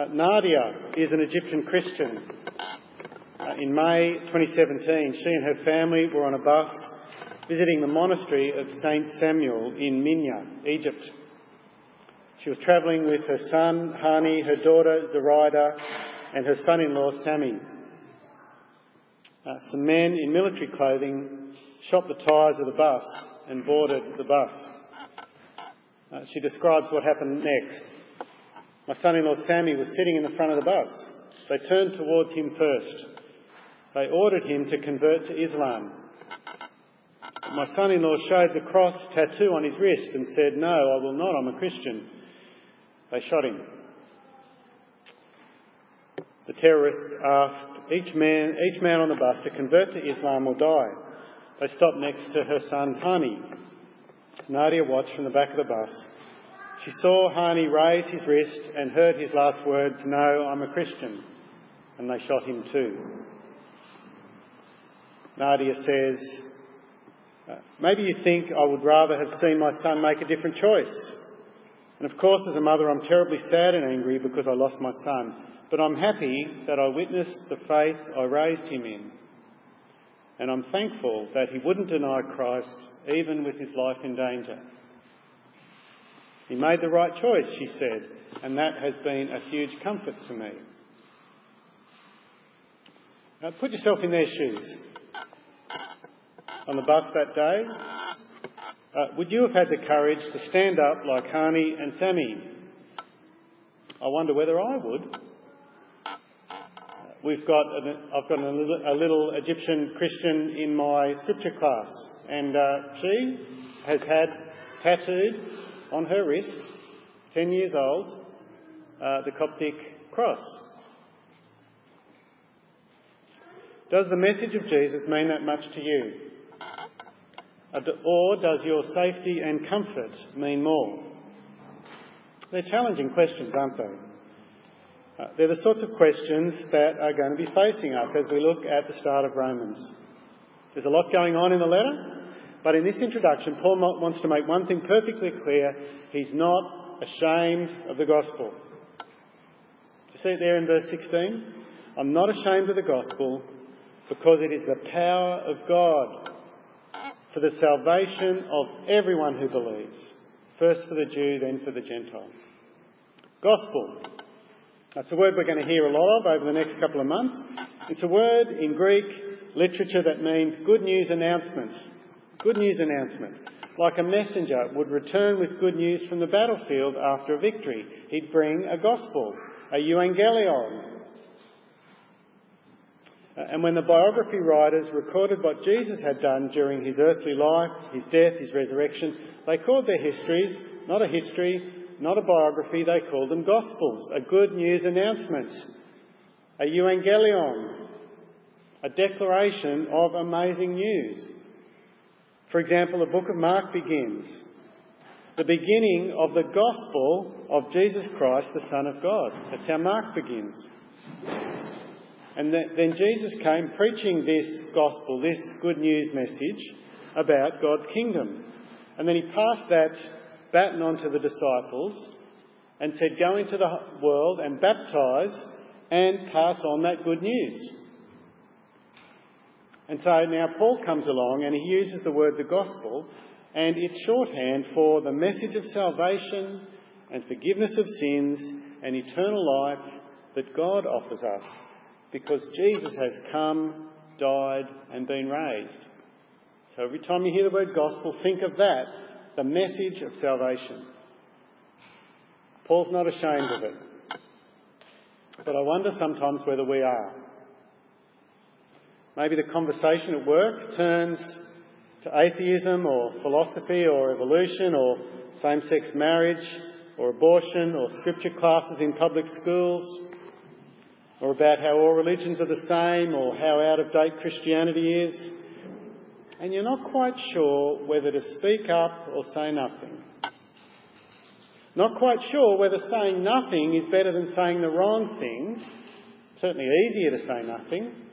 Uh, Nadia is an Egyptian Christian. Uh, in May 2017, she and her family were on a bus visiting the monastery of St Samuel in Minya, Egypt. She was travelling with her son, Hani, her daughter, Zoraida, and her son-in-law, Sami. Uh, some men in military clothing shot the tyres of the bus and boarded the bus. Uh, she describes what happened next. My son-in-law Sammy was sitting in the front of the bus. They turned towards him first. They ordered him to convert to Islam. My son-in-law showed the cross tattoo on his wrist and said, No, I will not, I'm a Christian. They shot him. The terrorists asked each man, each man on the bus to convert to Islam or die. They stopped next to her son Hani. Nadia watched from the back of the bus. She saw Hani raise his wrist and heard his last words, No, I'm a Christian. And they shot him too. Nadia says, uh, Maybe you think I would rather have seen my son make a different choice. And of course, as a mother, I'm terribly sad and angry because I lost my son. But I'm happy that I witnessed the faith I raised him in. And I'm thankful that he wouldn't deny Christ even with his life in danger. He made the right choice, she said, and that has been a huge comfort to me. Now, put yourself in their shoes. On the bus that day, uh, would you have had the courage to stand up like Hani and Sammy? I wonder whether I would. We've got a, I've got a little, a little, Egyptian Christian in my scripture class, and uh, she has had tattooed on her wrist, 10 years old, uh, the Coptic cross. Does the message of Jesus mean that much to you? Or does your safety and comfort mean more? They're challenging questions, aren't they? Uh, they're the sorts of questions that are going to be facing us as we look at the start of Romans. There's a lot going on in the letter, but in this introduction, Paul wants to make one thing perfectly clear. He's not ashamed of the gospel. Do you see it there in verse 16? I'm not ashamed of the gospel because it is the power of God for the salvation of everyone who believes. First for the Jew, then for the Gentile. Gospel. That's a word we're going to hear a lot of over the next couple of months. It's a word in Greek literature that means good news announcement. Good news announcement. Like a messenger would return with good news from the battlefield after a victory. He'd bring a gospel, a euangelion. Uh, and when the biography writers recorded what Jesus had done during his earthly life, his death, his resurrection, they called their histories not a history, not a biography, they called them Gospels, a good news announcement, a euangelion, a declaration of amazing news. For example, the book of Mark begins, the beginning of the gospel of Jesus Christ, the Son of God. That's how Mark begins. And then Jesus came preaching this gospel, this good news message about God's kingdom. And then he passed that baton on to the disciples and said, Go into the world and baptize and pass on that good news. And so now Paul comes along and he uses the word the gospel, and it's shorthand for the message of salvation and forgiveness of sins and eternal life that God offers us because Jesus has come, died, and been raised. So every time you hear the word gospel, think of that the message of salvation. Paul's not ashamed of it. But I wonder sometimes whether we are. Maybe the conversation at work turns to atheism or philosophy or evolution or same sex marriage or abortion or scripture classes in public schools or about how all religions are the same or how out of date Christianity is and you're not quite sure whether to speak up or say nothing. Not quite sure whether saying nothing is better than saying the wrong thing. Certainly easier to say nothing.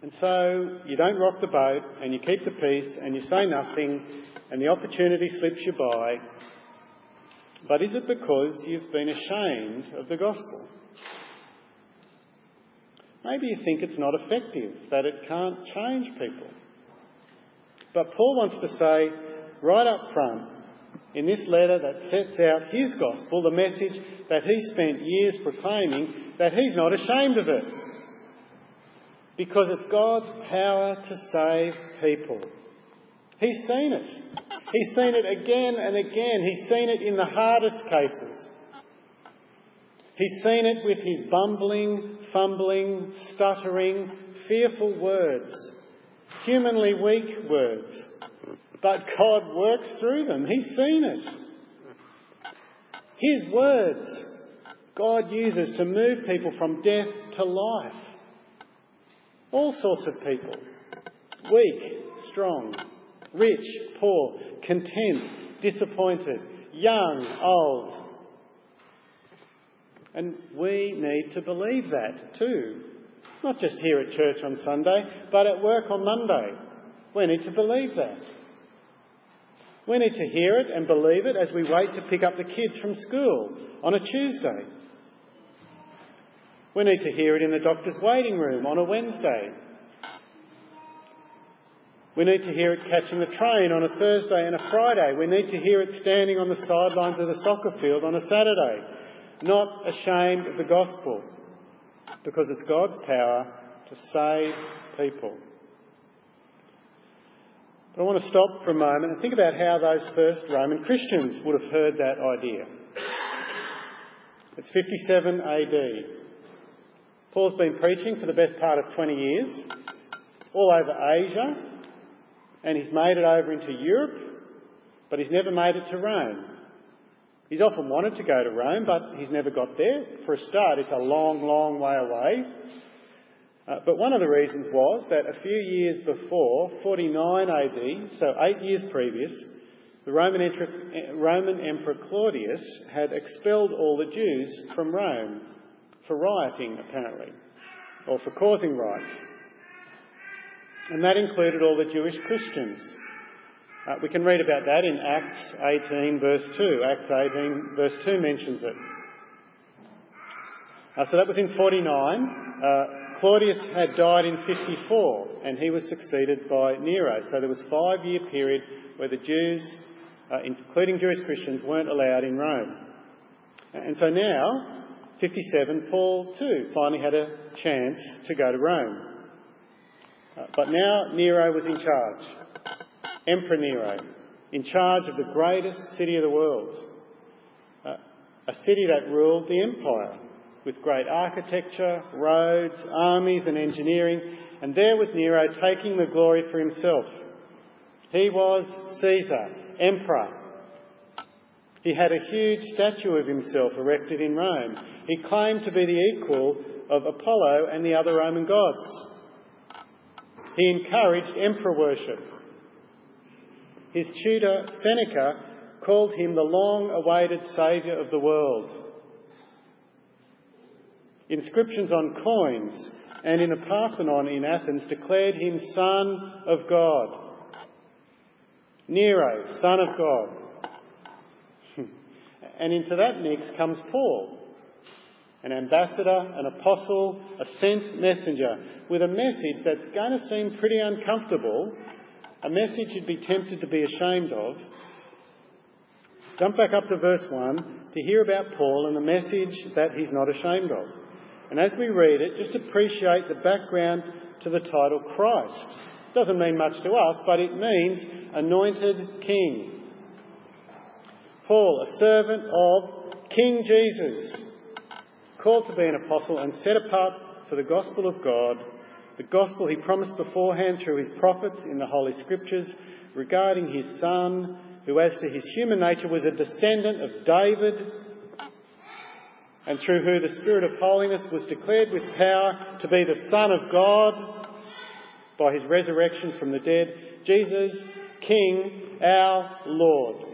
And so you don't rock the boat and you keep the peace and you say nothing and the opportunity slips you by. But is it because you've been ashamed of the gospel? Maybe you think it's not effective, that it can't change people. But Paul wants to say right up front in this letter that sets out his gospel, the message that he spent years proclaiming, that he's not ashamed of it. Because it's God's power to save people. He's seen it. He's seen it again and again. He's seen it in the hardest cases. He's seen it with his bumbling, fumbling, stuttering, fearful words, humanly weak words. But God works through them. He's seen it. His words God uses to move people from death to life. All sorts of people. Weak, strong, rich, poor, content, disappointed, young, old. And we need to believe that too. Not just here at church on Sunday, but at work on Monday. We need to believe that. We need to hear it and believe it as we wait to pick up the kids from school on a Tuesday. We need to hear it in the doctor's waiting room on a Wednesday we need to hear it catching the train on a Thursday and a Friday. We need to hear it standing on the sidelines of the soccer field on a Saturday. Not ashamed of the gospel, because it's God's power to save people. But I want to stop for a moment and think about how those first Roman Christians would have heard that idea. It's 57 AD. Paul's been preaching for the best part of 20 years all over Asia, and he's made it over into Europe, but he's never made it to Rome. He's often wanted to go to Rome, but he's never got there. For a start, it's a long, long way away. Uh, but one of the reasons was that a few years before, 49 AD, so eight years previous, the Roman, Roman Emperor Claudius had expelled all the Jews from Rome for rioting, apparently, or for causing riots and that included all the Jewish Christians. Uh, we can read about that in Acts 18, verse 2. Acts 18, verse 2 mentions it. Uh, so that was in 49. Uh, Claudius had died in 54, and he was succeeded by Nero. So there was a five-year period where the Jews, uh, including Jewish Christians, weren't allowed in Rome. And so now, 57, Paul too finally had a chance to go to Rome. Uh, but now Nero was in charge. Emperor Nero, in charge of the greatest city of the world. Uh, a city that ruled the empire with great architecture, roads, armies, and engineering, and there was Nero taking the glory for himself. He was Caesar, emperor. He had a huge statue of himself erected in Rome. He claimed to be the equal of Apollo and the other Roman gods. He encouraged emperor worship. His tutor, Seneca, called him the long awaited saviour of the world. Inscriptions on coins and in the Parthenon in Athens declared him Son of God. Nero, Son of God. And into that mix comes Paul, an ambassador, an apostle, a sent messenger, with a message that's going to seem pretty uncomfortable, a message you'd be tempted to be ashamed of. Jump back up to verse 1 to hear about Paul and the message that he's not ashamed of. And as we read it, just appreciate the background to the title Christ. Doesn't mean much to us, but it means anointed king. Paul, a servant of King Jesus, called to be an apostle and set apart for the gospel of God, the gospel he promised beforehand through his prophets in the Holy Scriptures regarding his Son, who as to his human nature was a descendant of David, and through who the Spirit of holiness was declared with power to be the Son of God by his resurrection from the dead, Jesus, King, our Lord.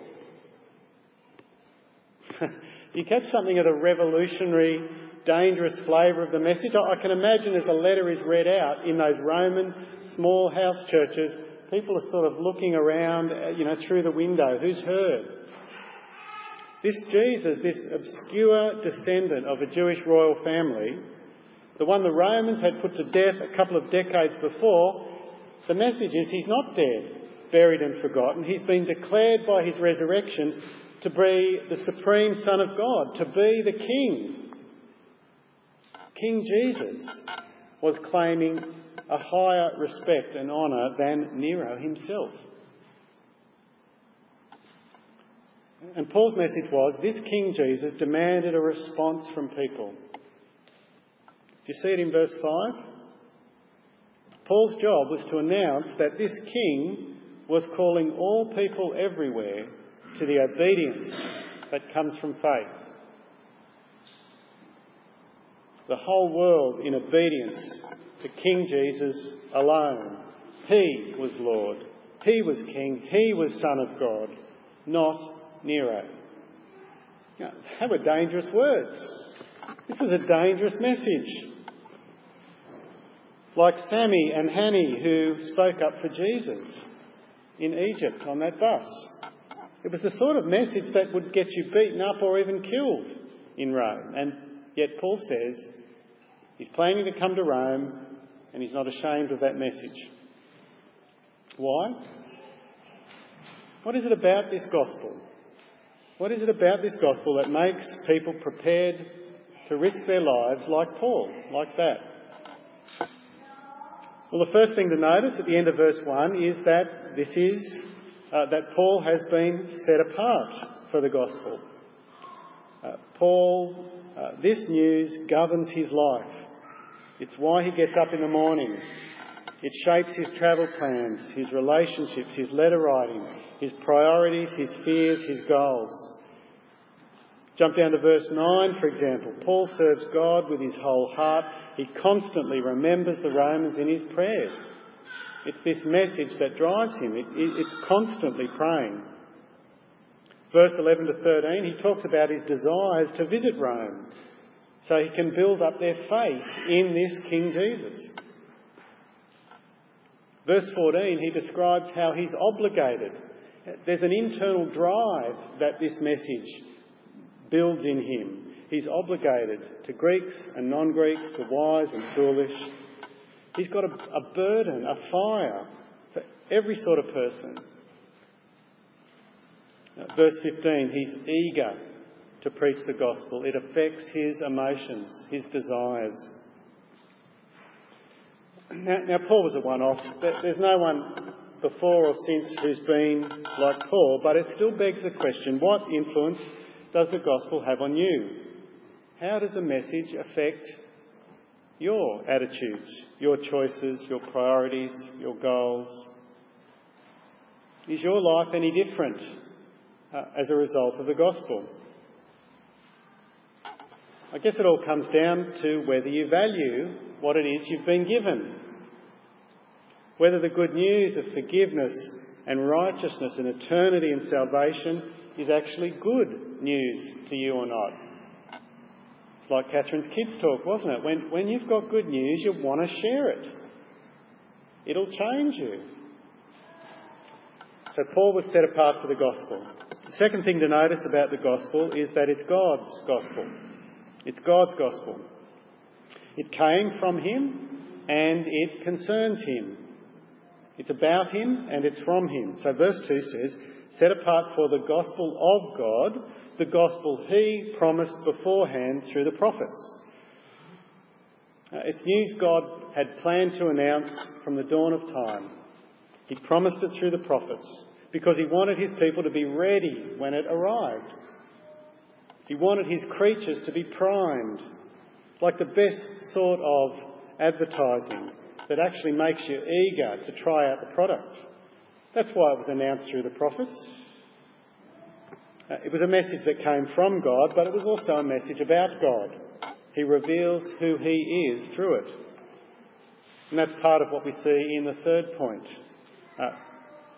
you catch something of the revolutionary, dangerous flavour of the message? I can imagine as the letter is read out in those Roman small house churches, people are sort of looking around, uh, you know, through the window. Who's heard? This Jesus, this obscure descendant of a Jewish royal family, the one the Romans had put to death a couple of decades before, the message is he's not dead, buried and forgotten. He's been declared by his resurrection to be the supreme Son of God, to be the King. King Jesus was claiming a higher respect and honour than Nero himself. And Paul's message was this King Jesus demanded a response from people. Do you see it in verse 5? Paul's job was to announce that this king was calling all people everywhere to the obedience that comes from faith. The whole world in obedience to King Jesus alone. He was Lord. He was King. He was Son of God, not Nero. Now, they were dangerous words. This was a dangerous message. Like Sammy and Hani, who spoke up for Jesus in Egypt on that bus. It was the sort of message that would get you beaten up or even killed in Rome. And yet Paul says he's planning to come to Rome and he's not ashamed of that message. Why? What is it about this gospel what is it about this gospel that makes people prepared to risk their lives like Paul, like that? Well, the first thing to notice at the end of verse 1 is that this is, uh, that Paul has been set apart for the gospel. Uh, Paul, uh, this news governs his life. It's why he gets up in the morning. It shapes his travel plans, his relationships, his letter writing, his priorities, his fears, his goals. Jump down to verse 9, for example. Paul serves God with his whole heart. He constantly remembers the Romans in his prayers. It's this message that drives him. It, it, it's constantly praying. Verse 11 to 13, he talks about his desires to visit Rome so he can build up their faith in this King Jesus. Verse 14, he describes how he's obligated. There's an internal drive that this message builds in him. He's obligated to Greeks and non Greeks, to wise and foolish. He's got a, a burden, a fire for every sort of person. verse 15, he's eager to preach the gospel. It affects his emotions, his desires. Now, now Paul was a one off. There's no one before or since who's been like Paul, but it still begs the question what influence does the gospel have on you? How does the message affect your attitudes, your choices, your priorities, your goals? Is your life any different uh, as a result of the gospel? I guess it all comes down to whether you value what it is you've been given. Whether the good news of forgiveness and righteousness and eternity and salvation is actually good news to you or not. It's like Catherine's kids talk, wasn't it? When, when you've got good news, you want to share it. It'll change you. So Paul was set apart for the gospel. The second thing to notice about the gospel is that it's God's gospel. It's God's gospel. It came from Him and it concerns Him. It's about Him and it's from Him. So verse 2 says, set apart for the gospel of God, the gospel He promised beforehand through the prophets. It's news God had planned to announce from the dawn of time. He promised it through the prophets because He wanted His people to be ready when it arrived. He wanted His creatures to be primed, like the best sort of advertising that actually makes you eager to try out the product. That's why it was announced through the prophets. Uh, it was a message that came from God, but it was also a message about God. He reveals who He is through it. And that's part of what we see in the third point. Uh,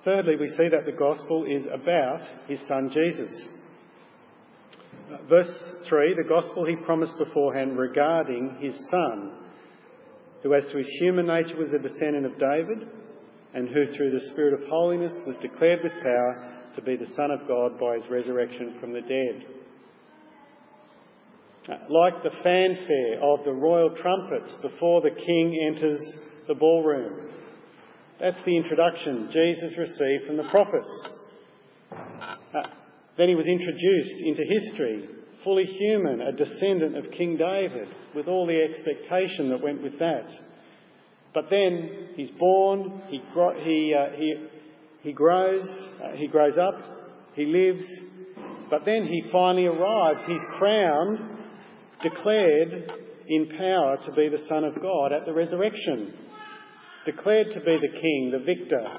thirdly, we see that the gospel is about His Son Jesus. Uh, verse 3 the gospel He promised beforehand regarding His Son who as to his human nature was a descendant of David, and who through the Spirit of holiness was declared with power to be the Son of God by his resurrection from the dead. Like the fanfare of the royal trumpets before the king enters the ballroom. That's the introduction Jesus received from the prophets. Uh, then he was introduced into history, fully human, a descendant of King David, with all the expectation that went with that. But then he's born, he, he, uh, he, he grows, uh, he grows up, he lives, but then he finally arrives. He's crowned, declared in power to be the Son of God at the resurrection, declared to be the King, the victor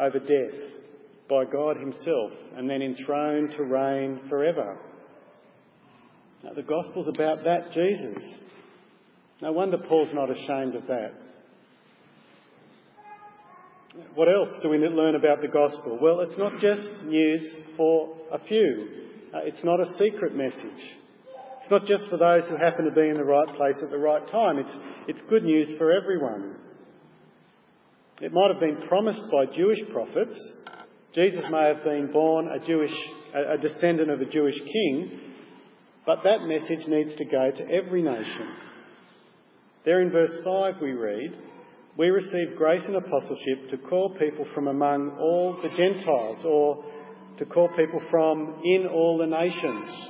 over death by God Himself, and then enthroned to reign forever. Now, the Gospel's about that Jesus. No wonder Paul's not ashamed of that. What else do we learn about the gospel? Well, it's not just news for a few. Uh, it's not a secret message. It's not just for those who happen to be in the right place at the right time. It's, it's good news for everyone. It might have been promised by Jewish prophets. Jesus may have been born a Jewish, a, a descendant of a Jewish king, but that message needs to go to every nation. There in verse 5 we read, we receive grace and apostleship to call people from among all the Gentiles, or to call people from in all the nations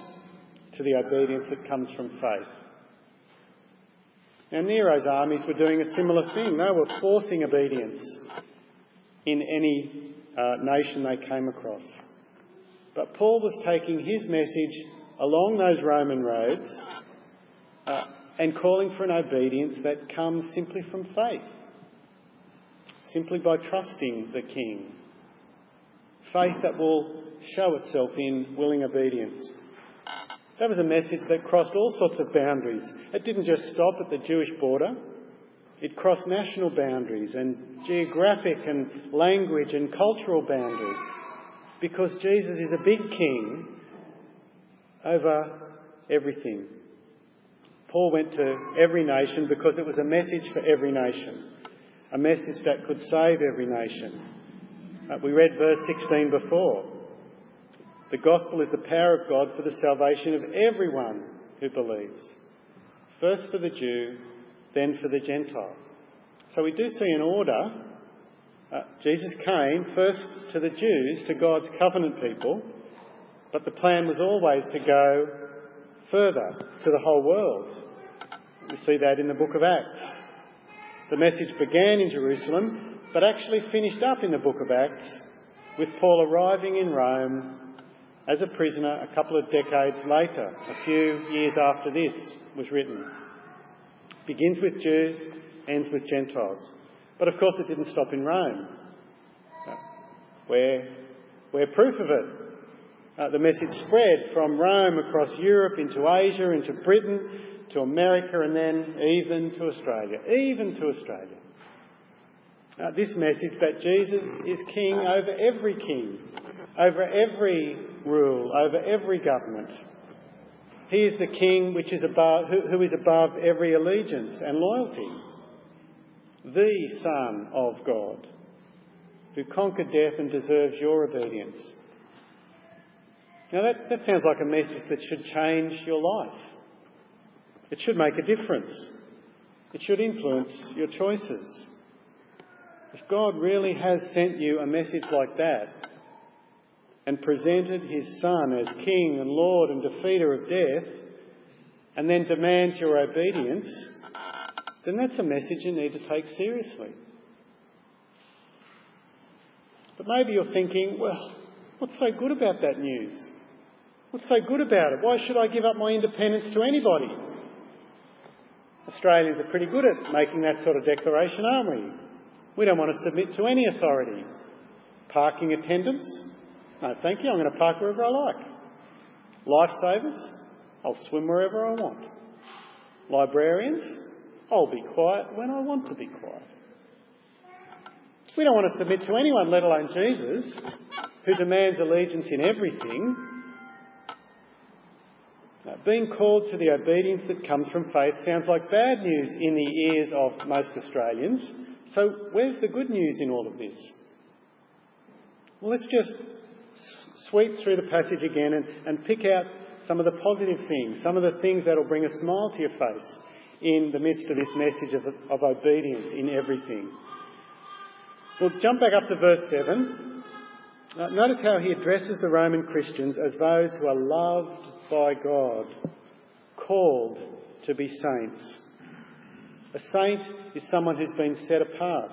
to the obedience that comes from faith. Now, Nero's armies were doing a similar thing. They were forcing obedience in any uh, nation they came across. But Paul was taking his message along those Roman roads uh, and calling for an obedience that comes simply from faith simply by trusting the King. Faith that will show itself in willing obedience. That was a message that crossed all sorts of boundaries. It didn't just stop at the Jewish border. It crossed national boundaries and geographic and language and cultural boundaries. Because Jesus is a big king over everything. Paul went to every nation because it was a message for every nation a message that could save every nation. Uh, we read verse 16 before. The gospel is the power of God for the salvation of everyone who believes. First for the Jew, then for the Gentile. So we do see an order. Uh, Jesus came first to the Jews, to God's covenant people, but the plan was always to go further to the whole world. We see that in the book of Acts. The message began in Jerusalem, but actually finished up in the book of Acts with Paul arriving in Rome as a prisoner a couple of decades later, a few years after this was written. Begins with Jews, ends with Gentiles. But of course, it didn't stop in Rome. We're, we're proof of it. Uh, the message spread from Rome across Europe into Asia, into Britain, to America, and then even to Australia. Even to Australia. Uh, this message that Jesus is king over every king, over every rule, over every government. He is the king which is above, who, who is above every allegiance and loyalty. The Son of God, who conquered death and deserves your obedience. Now that, that sounds like a message that should change your life. It should make a difference. It should influence your choices. If God really has sent you a message like that and presented his Son as King and Lord and defeater of death, and then demands your obedience, then that's a message you need to take seriously. But maybe you're thinking, well, what's so good about that news? What's so good about it? Why should I give up my independence to anybody? Australians are pretty good at making that sort of declaration, aren't we? We don't want to submit to any authority. Parking attendants? No, thank you, I'm going to park wherever I like. Lifesavers? I'll swim wherever I want. Librarians? I'll be quiet when I want to be quiet. We don't want to submit to anyone, let alone Jesus, who demands allegiance in everything being called to the obedience that comes from faith sounds like bad news in the ears of most Australians. So, where's the good news in all of this? Well, let's just sweep through the passage again and, and pick out some of the positive things, some of the things that will bring a smile to your face in the midst of this message of, of obedience in everything. We'll jump back up to verse 7. Uh, notice how he addresses the Roman Christians as those who are loved by God, called to be saints. A saint is someone who's been set apart.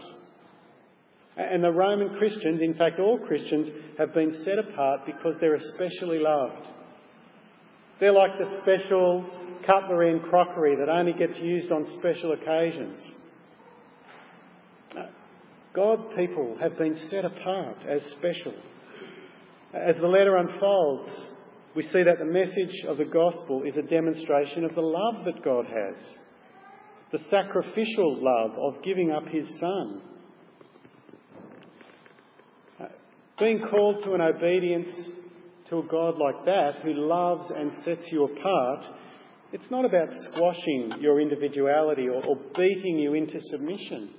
And the Roman Christians, in fact all Christians, have been set apart because they're especially loved. They're like the special cutlery and crockery that only gets used on special occasions. Uh, God's people have been set apart as special. As the letter unfolds, we see that the message of the gospel is a demonstration of the love that God has, the sacrificial love of giving up his son. Uh, being called to an obedience to a God like that, who loves and sets you apart, it's not about squashing your individuality or, or beating you into submission.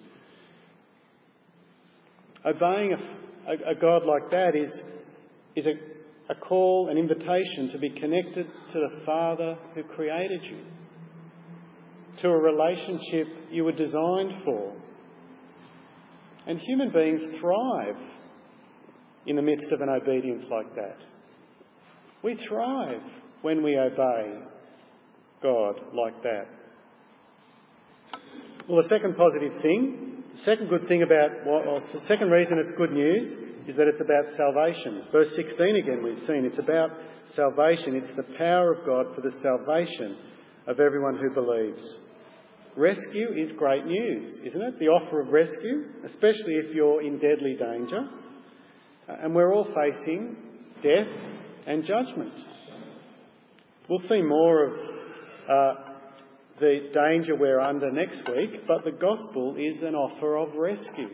Obeying a, a, a God like that is, is a, a call, an invitation to be connected to the Father who created you, to a relationship you were designed for. And human beings thrive in the midst of an obedience like that. We thrive when we obey God like that. Well, the second positive thing the second good thing about, well, the second reason it's good news is that it's about salvation. Verse 16 again we've seen, it's about salvation. It's the power of God for the salvation of everyone who believes. Rescue is great news, isn't it? The offer of rescue, especially if you're in deadly danger. And we're all facing death and judgment. We'll see more of uh, the danger we're under next week, but the gospel is an offer of rescue.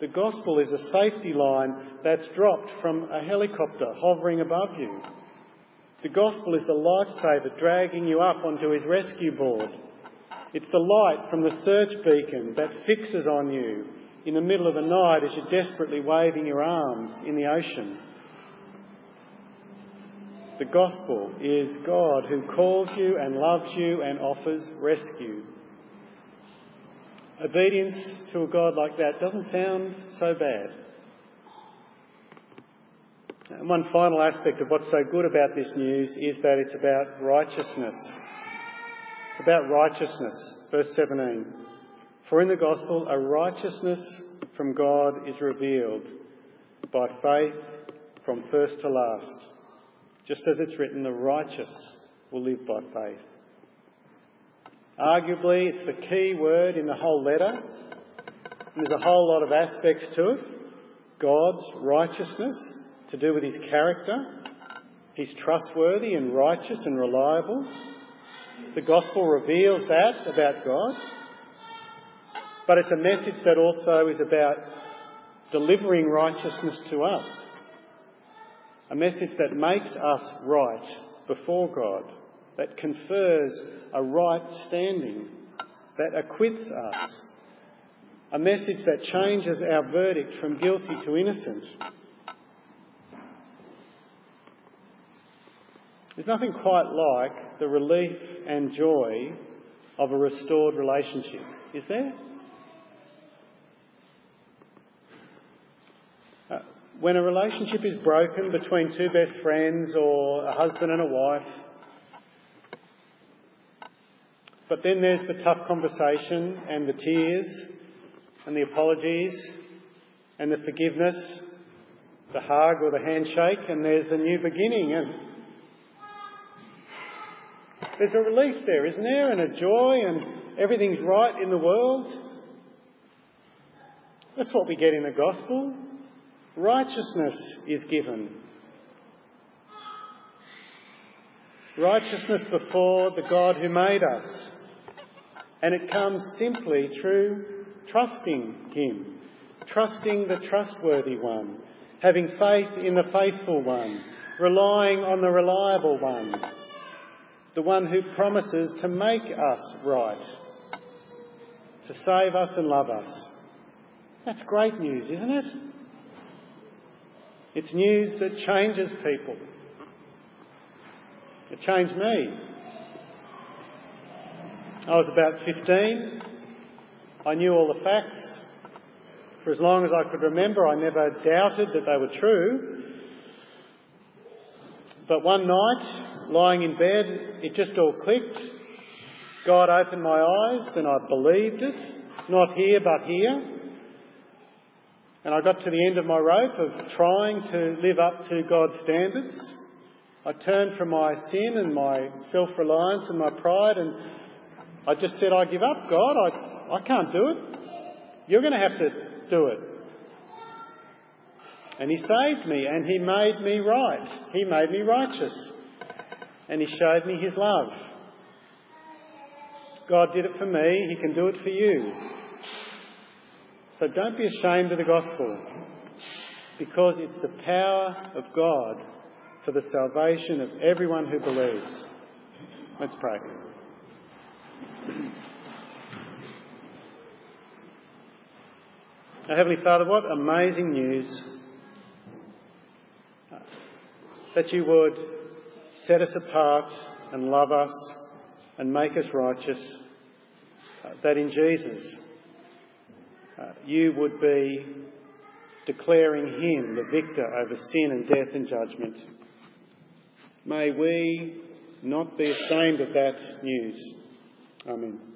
The gospel is a safety line that's dropped from a helicopter hovering above you. The gospel is the lifesaver dragging you up onto his rescue board. It's the light from the search beacon that fixes on you in the middle of the night as you're desperately waving your arms in the ocean. The gospel is God who calls you and loves you and offers rescue. Obedience to a God like that doesn't sound so bad. And one final aspect of what's so good about this news is that it's about righteousness. It's about righteousness. Verse 17. For in the gospel, a righteousness from God is revealed by faith from first to last. Just as it's written, the righteous will live by faith. Arguably, it's the key word in the whole letter. There's a whole lot of aspects to it. God's righteousness, to do with his character. He's trustworthy and righteous and reliable. The gospel reveals that about God. But it's a message that also is about delivering righteousness to us a message that makes us right before God, that confers a right standing, that acquits us, a message that changes our verdict from guilty to innocent. There's nothing quite like the relief and joy of a restored relationship, is there? Uh, when a relationship is broken between two best friends or a husband and a wife, but then there's the tough conversation and the tears and the apologies and the forgiveness, the hug or the handshake, and there's a new beginning. And there's a relief there, isn't there? And a joy, and everything's right in the world. That's what we get in the gospel righteousness is given. Righteousness before the God who made us. And it comes simply through trusting Him, trusting the trustworthy one, having faith in the faithful one, relying on the reliable one, the one who promises to make us right, to save us and love us. That's great news, isn't it? It's news that changes people. It changed me. I was about 15. I knew all the facts. For as long as I could remember, I never doubted that they were true. But one night, lying in bed, it just all clicked. God opened my eyes and I believed it. Not here, but here. And I got to the end of my rope of trying to live up to God's standards. I turned from my sin and my self reliance and my pride, and I just said, I give up, God. I, I can't do it. You're going to have to do it. And He saved me and He made me right. He made me righteous. And He showed me His love. God did it for me, He can do it for you. So don't be ashamed of the gospel because it's the power of God for the salvation of everyone who believes. Let's pray. Our Heavenly Father, what amazing news that you would set us apart and love us and make us righteous, that in Jesus uh, you would be declaring him the victor over sin and death and judgment. May we not be ashamed of that news. Amen.